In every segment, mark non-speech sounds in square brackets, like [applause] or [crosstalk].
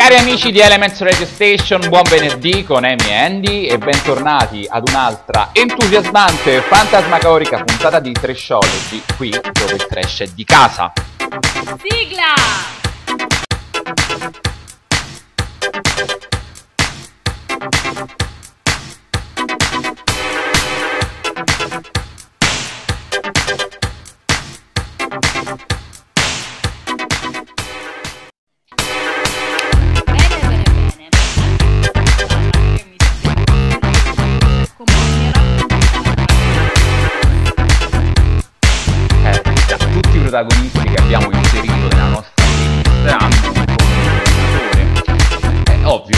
Cari amici di Elements Radio Station, buon venerdì con Amy e Andy e bentornati ad un'altra entusiasmante fantasmagorica puntata di Trashology, qui dove il trash è di casa. Sigla! Protagonisti che abbiamo inserito nella nostra comune È ovvio,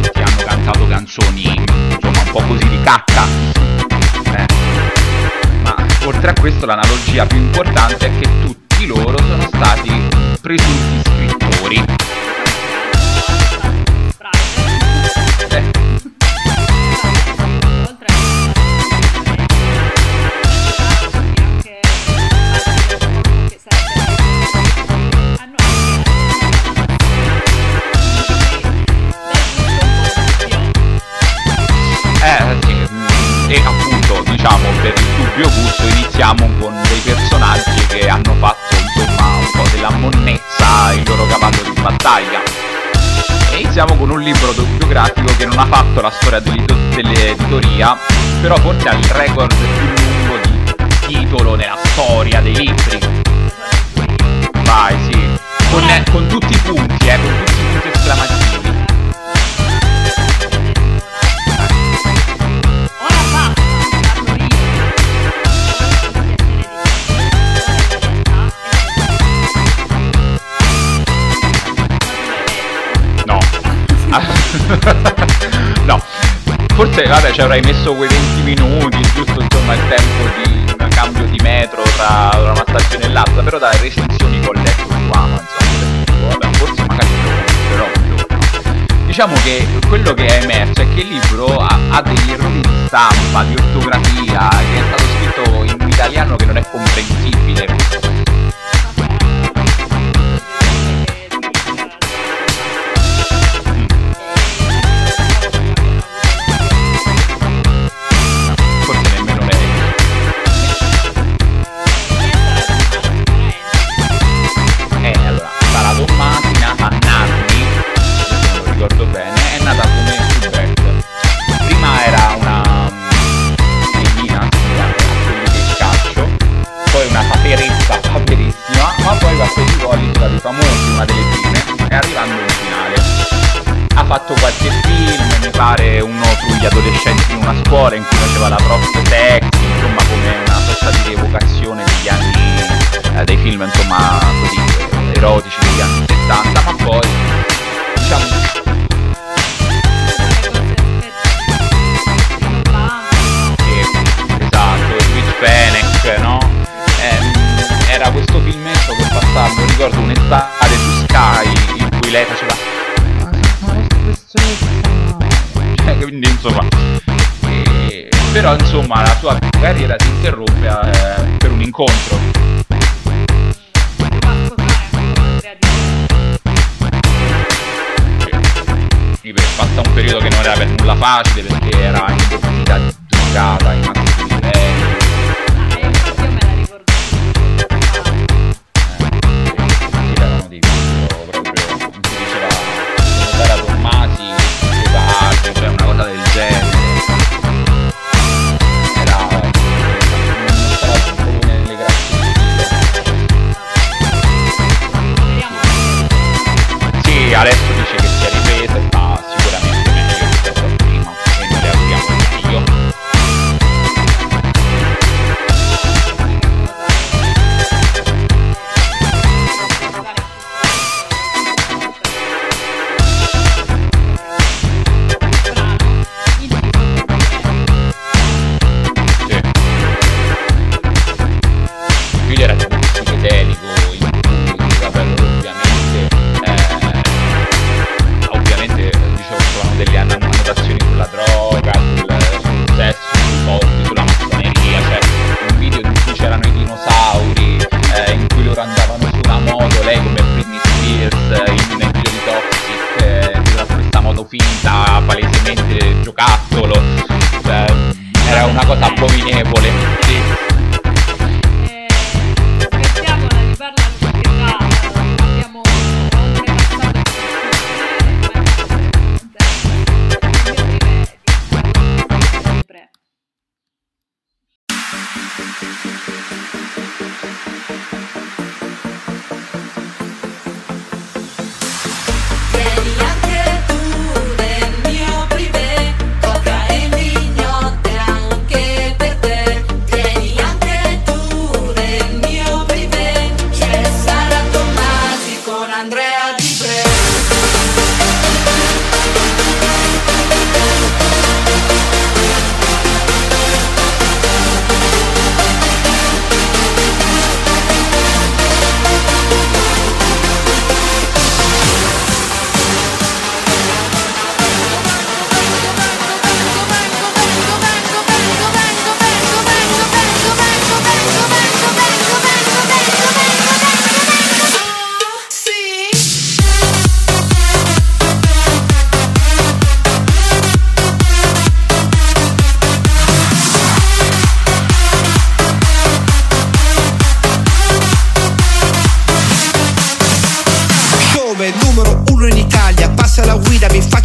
tutti hanno cantato canzoni, insomma, un po' così di cacca. Eh. Ma oltre a questo l'analogia più importante è che tutti loro sono stati presunti scrittori. Diciamo per il dubbio gusto iniziamo con dei personaggi che hanno fatto insomma un po' della monnezza il loro cavallo di battaglia. E iniziamo con un libro biografico che non ha fatto la storia dell'edito- dell'editoria, però forse ha il record più lungo di titolo nella storia dei libri. Vai, sì. Con, con tutti i punti, eh, con tutti i punti esclamativi. [laughs] no. Forse vabbè ci avrai messo quei 20 minuti, giusto insomma il tempo di un cambio di metro tra, una stazione e l'altra, però dalle recensioni che ho letto su Amazon, vabbè, forse magari giorno. Diciamo che quello che è emerso è che il libro ha, ha degli errori di stampa, di ortografia, che è stato scritto in un italiano che non è comprensibile. Scuola in cui faceva la prof sexy, insomma come una sorta di rievocazione degli anni, eh, dei film insomma così erotici degli anni 70, ma poi diciamo esatto? Ehm, era questo filmetto che passava, non ricordo, un'estate su Sky in cui lei faceva però insomma la sua carriera si interrompe eh, per un incontro Sì, passa un periodo che non era per nulla facile perché era in identità giocata in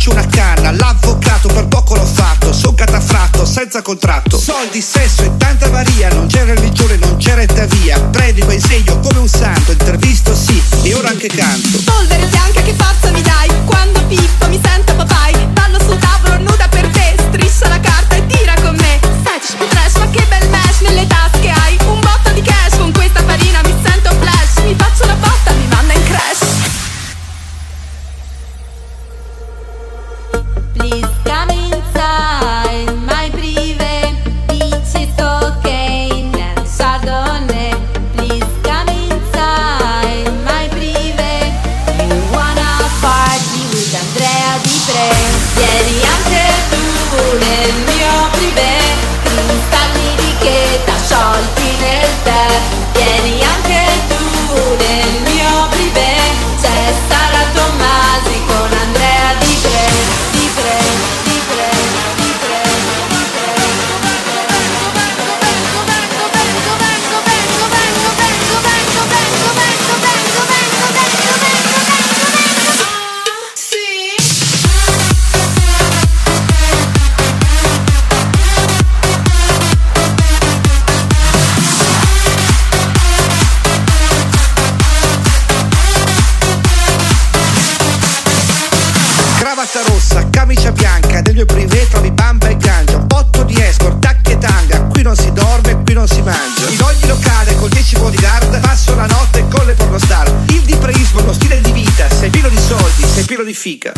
faccio una canna, l'avvocato per poco l'ho fatto, sono catafratto, senza contratto. Soldi, sesso e tanta varia, non c'è religione, non c'è retta via. Predico e insegno come un santo, intervisto sì, e ora anche canto. Polvere camicia rossa, camicia bianca, del mio privé trovi bamba e ganja, botto di escort, tacchi e tanga, qui non si dorme, qui non si mangia. In ogni locale col 10 bodyguard passo la notte con le pornostar. Il dipreismo, lo stile di vita, sei pieno di soldi, sei pieno di figa.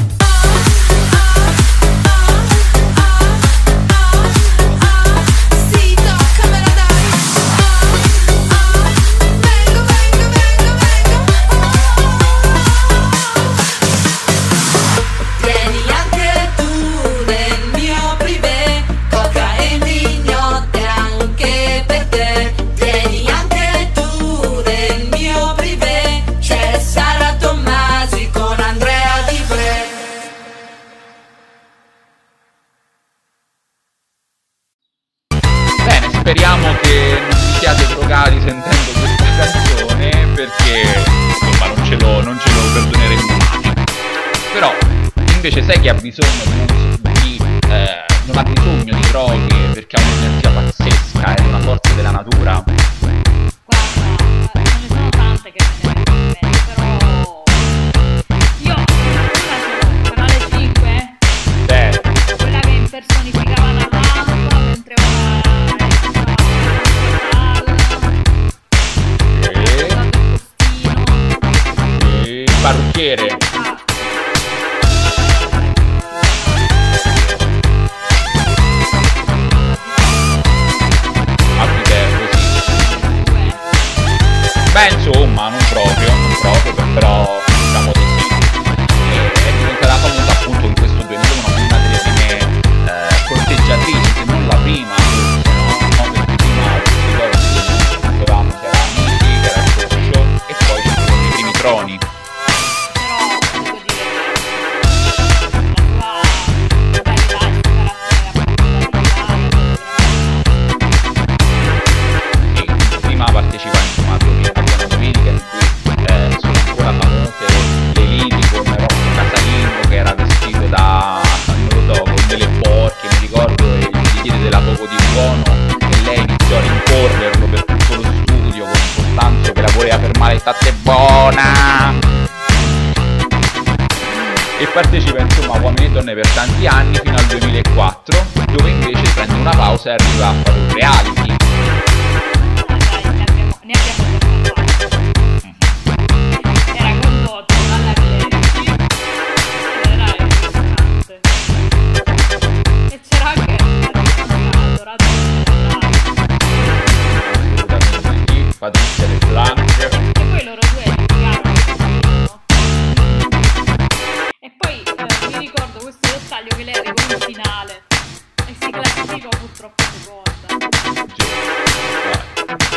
cioè sai che ha bisogno di, eh, non ha bisogno di droghe perché ha un'energia pazzesca, è una forza della natura.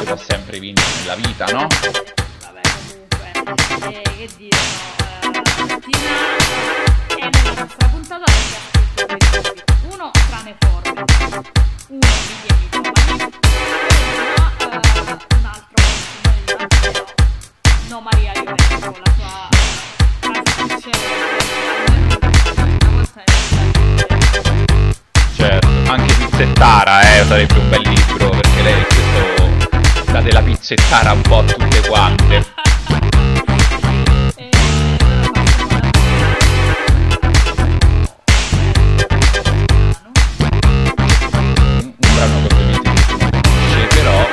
Si può sempre vincere nella vita no? Vabbè, comunque, eh, che dire, no, eh, è nella nostra puntata perché ha scritto. Uno, Strane forme, uno, Milioni giovani, e una, eh, un altro, No Maria io vengo, la sua frase celebre, una volta nel certo anche Pizzettara eh, sarebbe un bel libro perché lei questo dà della pizzettara un po' tutte quante. Un brano che ovviamente nessuno conosce però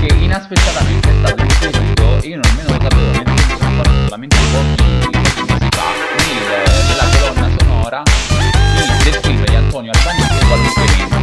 che inaspettatamente è stato inserito io nemmeno lo sapevo nel senso ancora solamente pochi, mesi fa nel- nella colonna sonora di- del film di Antonio Albanese qualunquemente pensa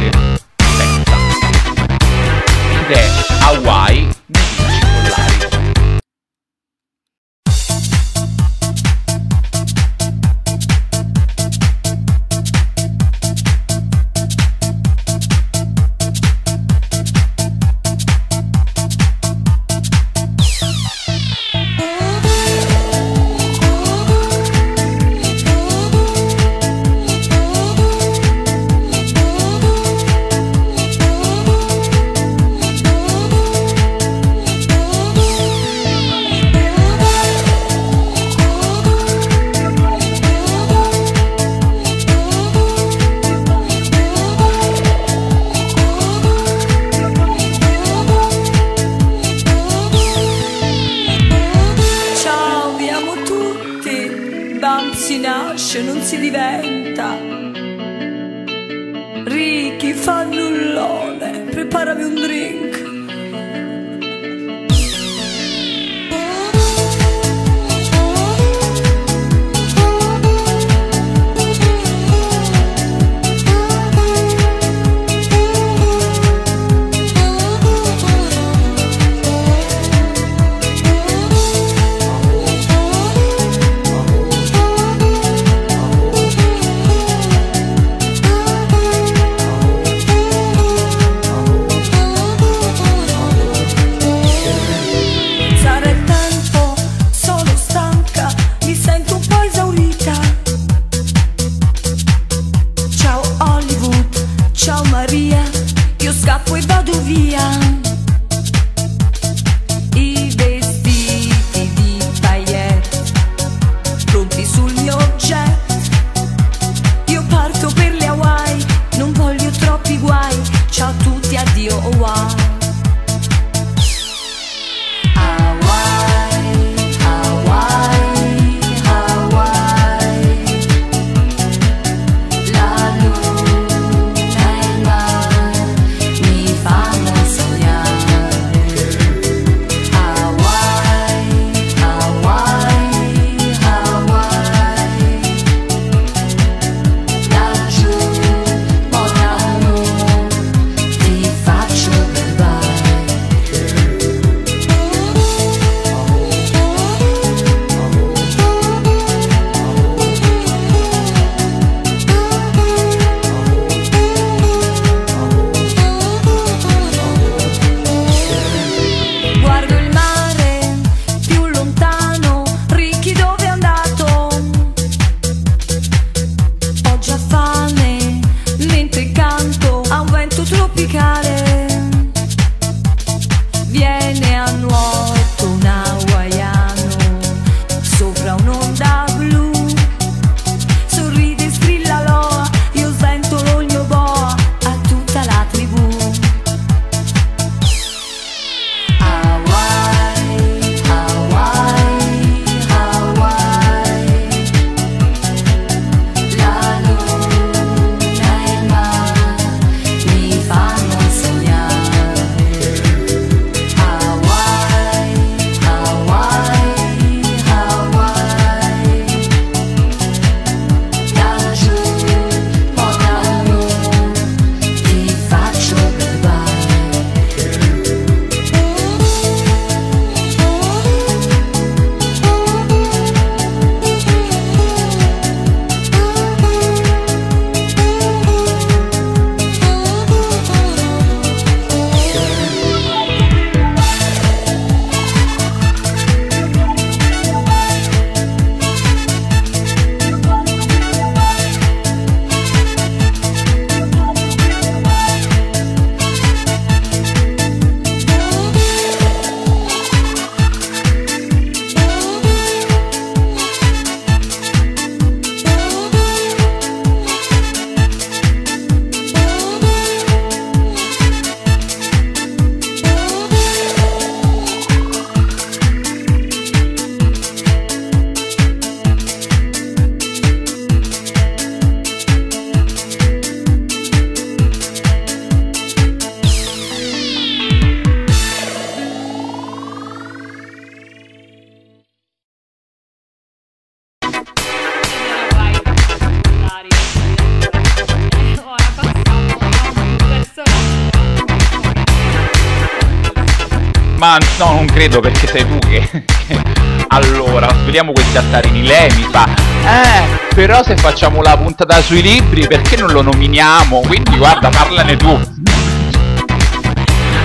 credo perché sei tu che... [laughs] Allora, sveliamo questi altarini. Lei mi fa... Eh, però se facciamo la puntata sui libri, perché non lo nominiamo? Quindi guarda, parlane tu.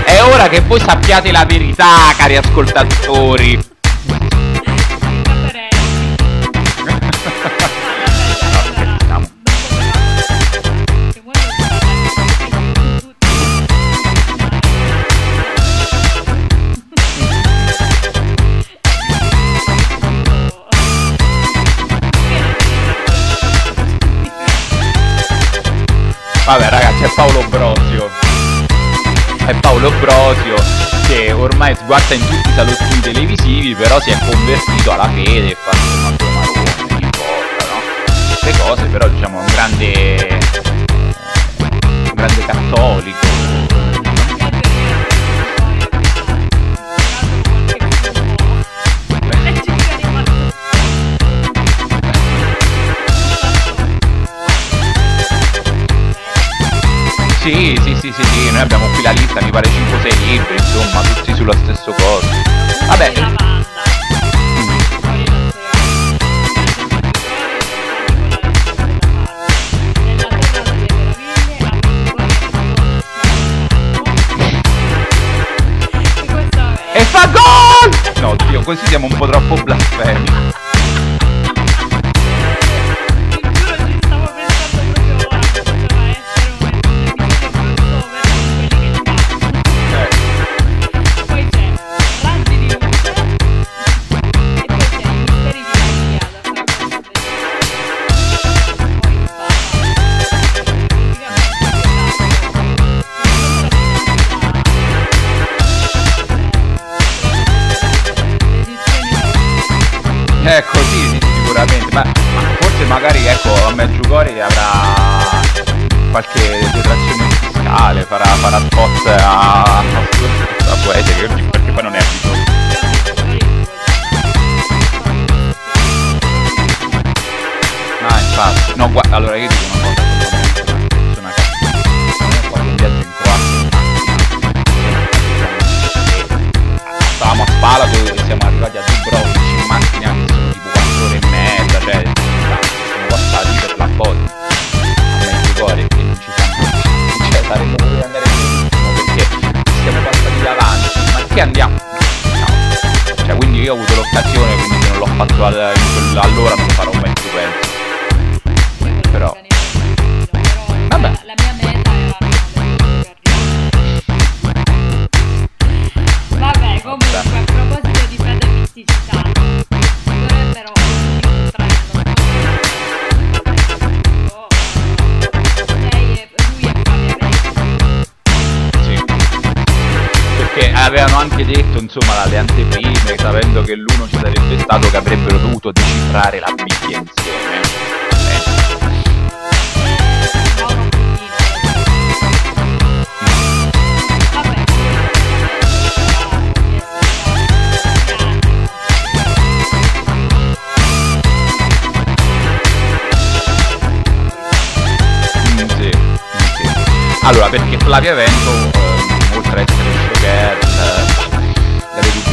È ora che voi sappiate la verità, cari ascoltatori. Vabbè ragazzi, è Paolo Brosio. È Paolo Brosio che ormai sguarda in tutti i salottini televisivi, però si è convertito alla fede e fa insomma due marone, non importa, no? Queste cose, però diciamo è un grande. un grande cattolico. Sì, sì, sì, sì, sì, noi abbiamo qui la lista, mi pare 5-6 libri, insomma, tutti sullo stesso coso. Vabbè, e fa gol! No, Dio, così siamo un po' troppo blasfemi. Farà, spot a, a, a poete, che oggi- perché poi non è abituato. Ah, infatti, no, guarda, allora io dico che l'uno ci sarebbe stato, che avrebbero dovuto decifrare la Bibbia insieme. Allora, perché Flavia Vento,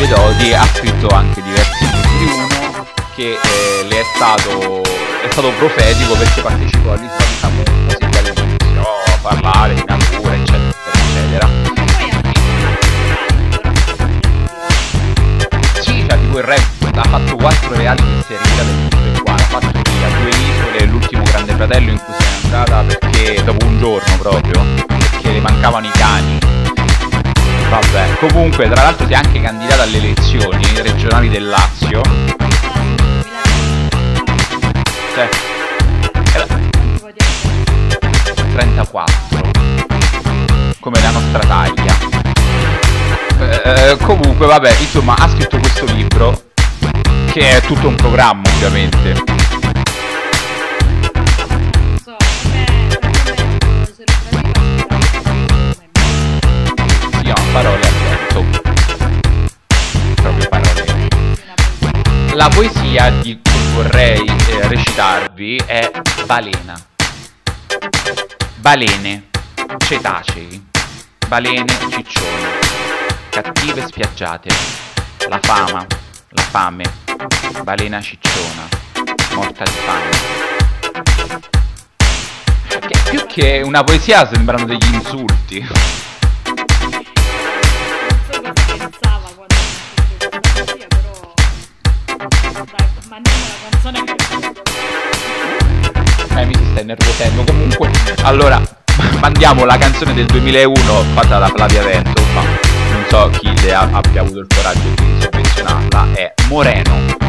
doti, ha scritto anche diversi libri. Uno che eh, le è stato, è stato profetico perché partecipò all'Isola di Samuno, sin dall'inizio, a parlare di natura, eccetera, eccetera. Sì, cioè tipo il re ha fatto quattro reali si è ritirata in tutte qua, ha fatto via due isole l'ultimo grande fratello in cui se n'è andata perché dopo un giorno proprio, perché le mancavano i cani. Vabbè, comunque tra l'altro si è anche candidata alle elezioni regionali del Lazio. Cioè, era 34 come la nostra taglia. Eh, comunque, vabbè, insomma, ha scritto questo libro che è tutto un programma, ovviamente. La poesia di cui vorrei eh, recitarvi è Balena. Balene, cetacei, balene, ciccioni. cattive spiaggiate, la fama, la fame, balena cicciona, morta di fame. Che più che una poesia sembrano degli insulti. Eh, mi si sta innervosendo. Comunque, allora, mandiamo la canzone del 2001 fatta da Flavia Vento, ma non so chi le abbia avuto il coraggio di sovvenzionarla, è Moreno.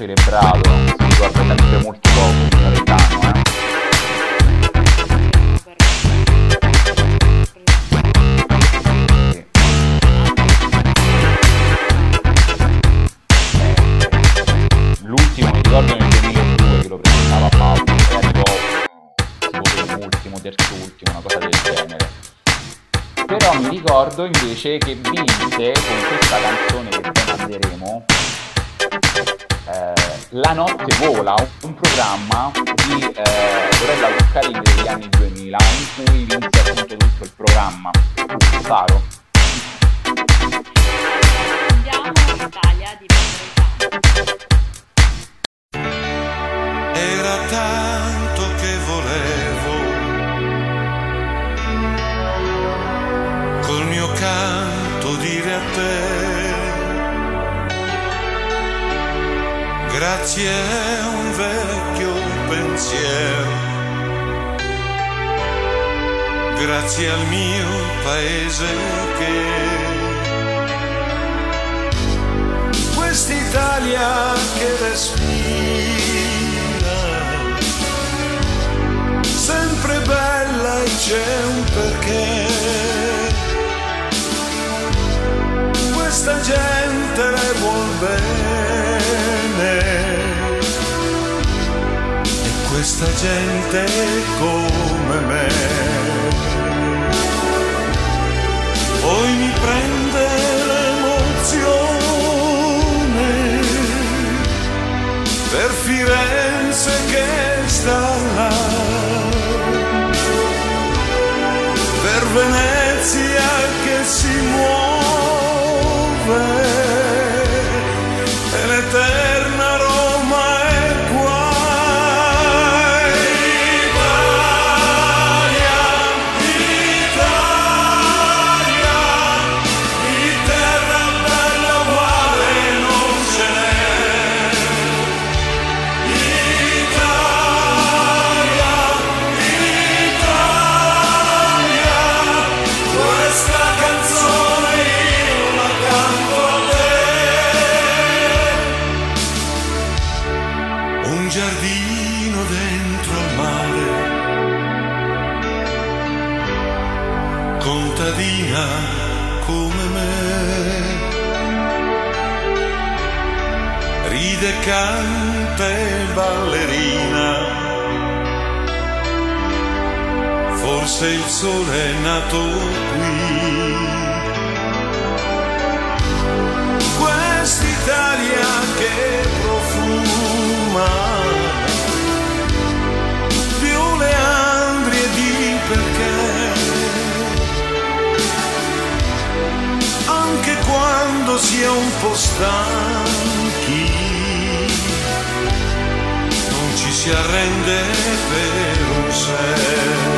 Cerebrato, si ricorda sempre molto poco il Minoretano, eh. L'ultimo mi ricordo nel 2002 che lo presentava Paolo, e arrivò tipo penultimo, terzo ultimo, una cosa del genere. Però mi ricordo invece che vinse con questa canzone che poi manderemo eh, La notte vola, un, programma di eh, Lorella Cuccarini degli anni 2000 in cui vinse appunto tutto il programma. Saro. Andiamo in Italia di. Era tanto che volevo col mio canto dire a te grazie a un vecchio pensiero. Grazie al mio paese che quest'Italia che respira, sempre bella e c'è un perché. Questa gente le vuol bene questa gente come me. Poi mi prende l'emozione per Firenze che sta là, per Venezia che si muove nato qui. Quest'Italia che profuma di oleandri e di perché anche quando si è un po' stanchi, non ci si arrende per un sé.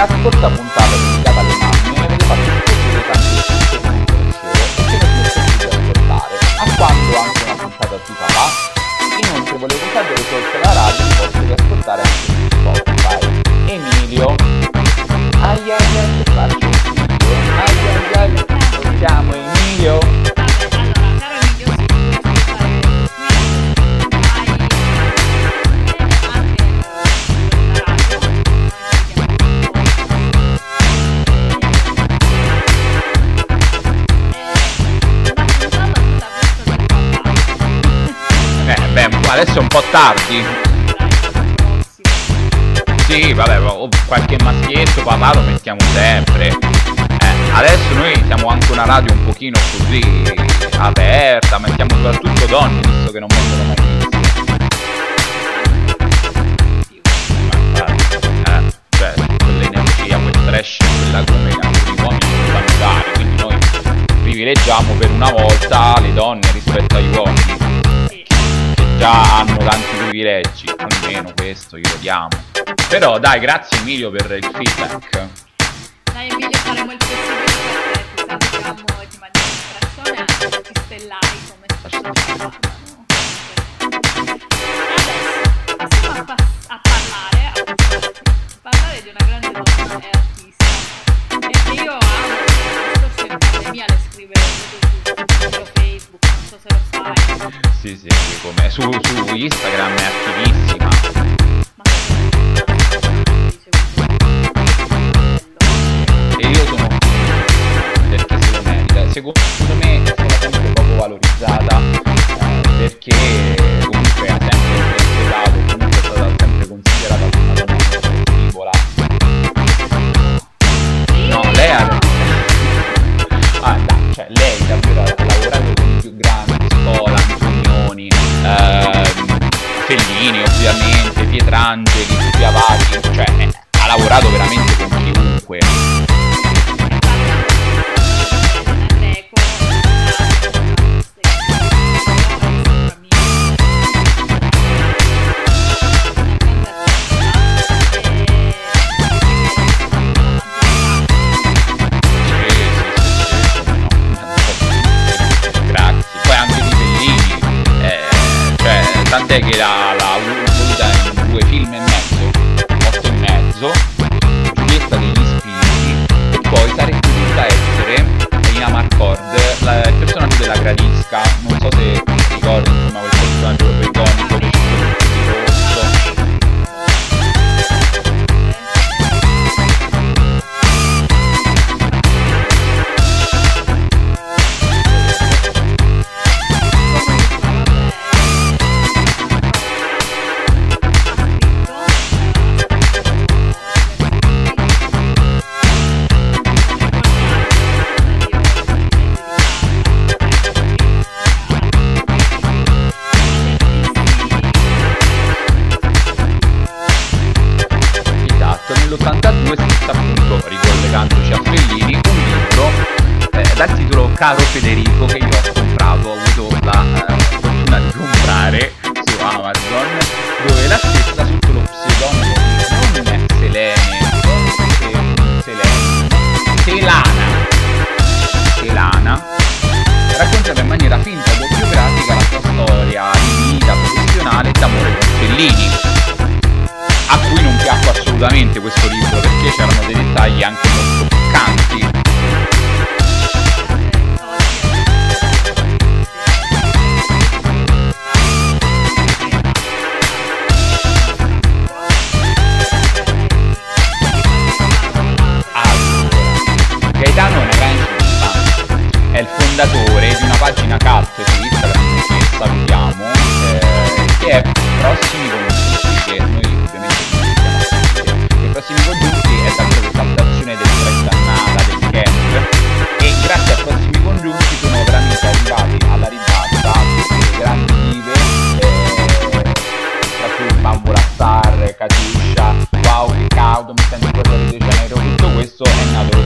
Andy, nella po' tardi. Sì, vabbè, oh, qualche maschietto papà lo mettiamo sempre. Eh, adesso noi siamo anche una radio un pochino così aperta, mettiamo soprattutto donne, visto che non mettono mai eh, quella come alcuni uomini non sanno dare, quindi noi privilegiamo per una volta le donne rispetto agli uomini già hanno tanti privilegi, almeno questo io lo diamo. Però dai, grazie Emilio per il feedback. Dai Emilio, faremo il possibile perché ti salutiamo e ti mandiamo un abbraccione a tutti. Sim, sim, começa o, o Instagram é ativíssimo. 做。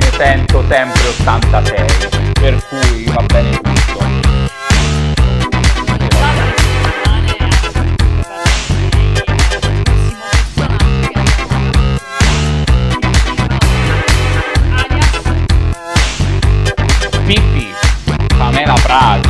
ne sento sempre 86, per cui va bene tutto. Pippi, Pamela frase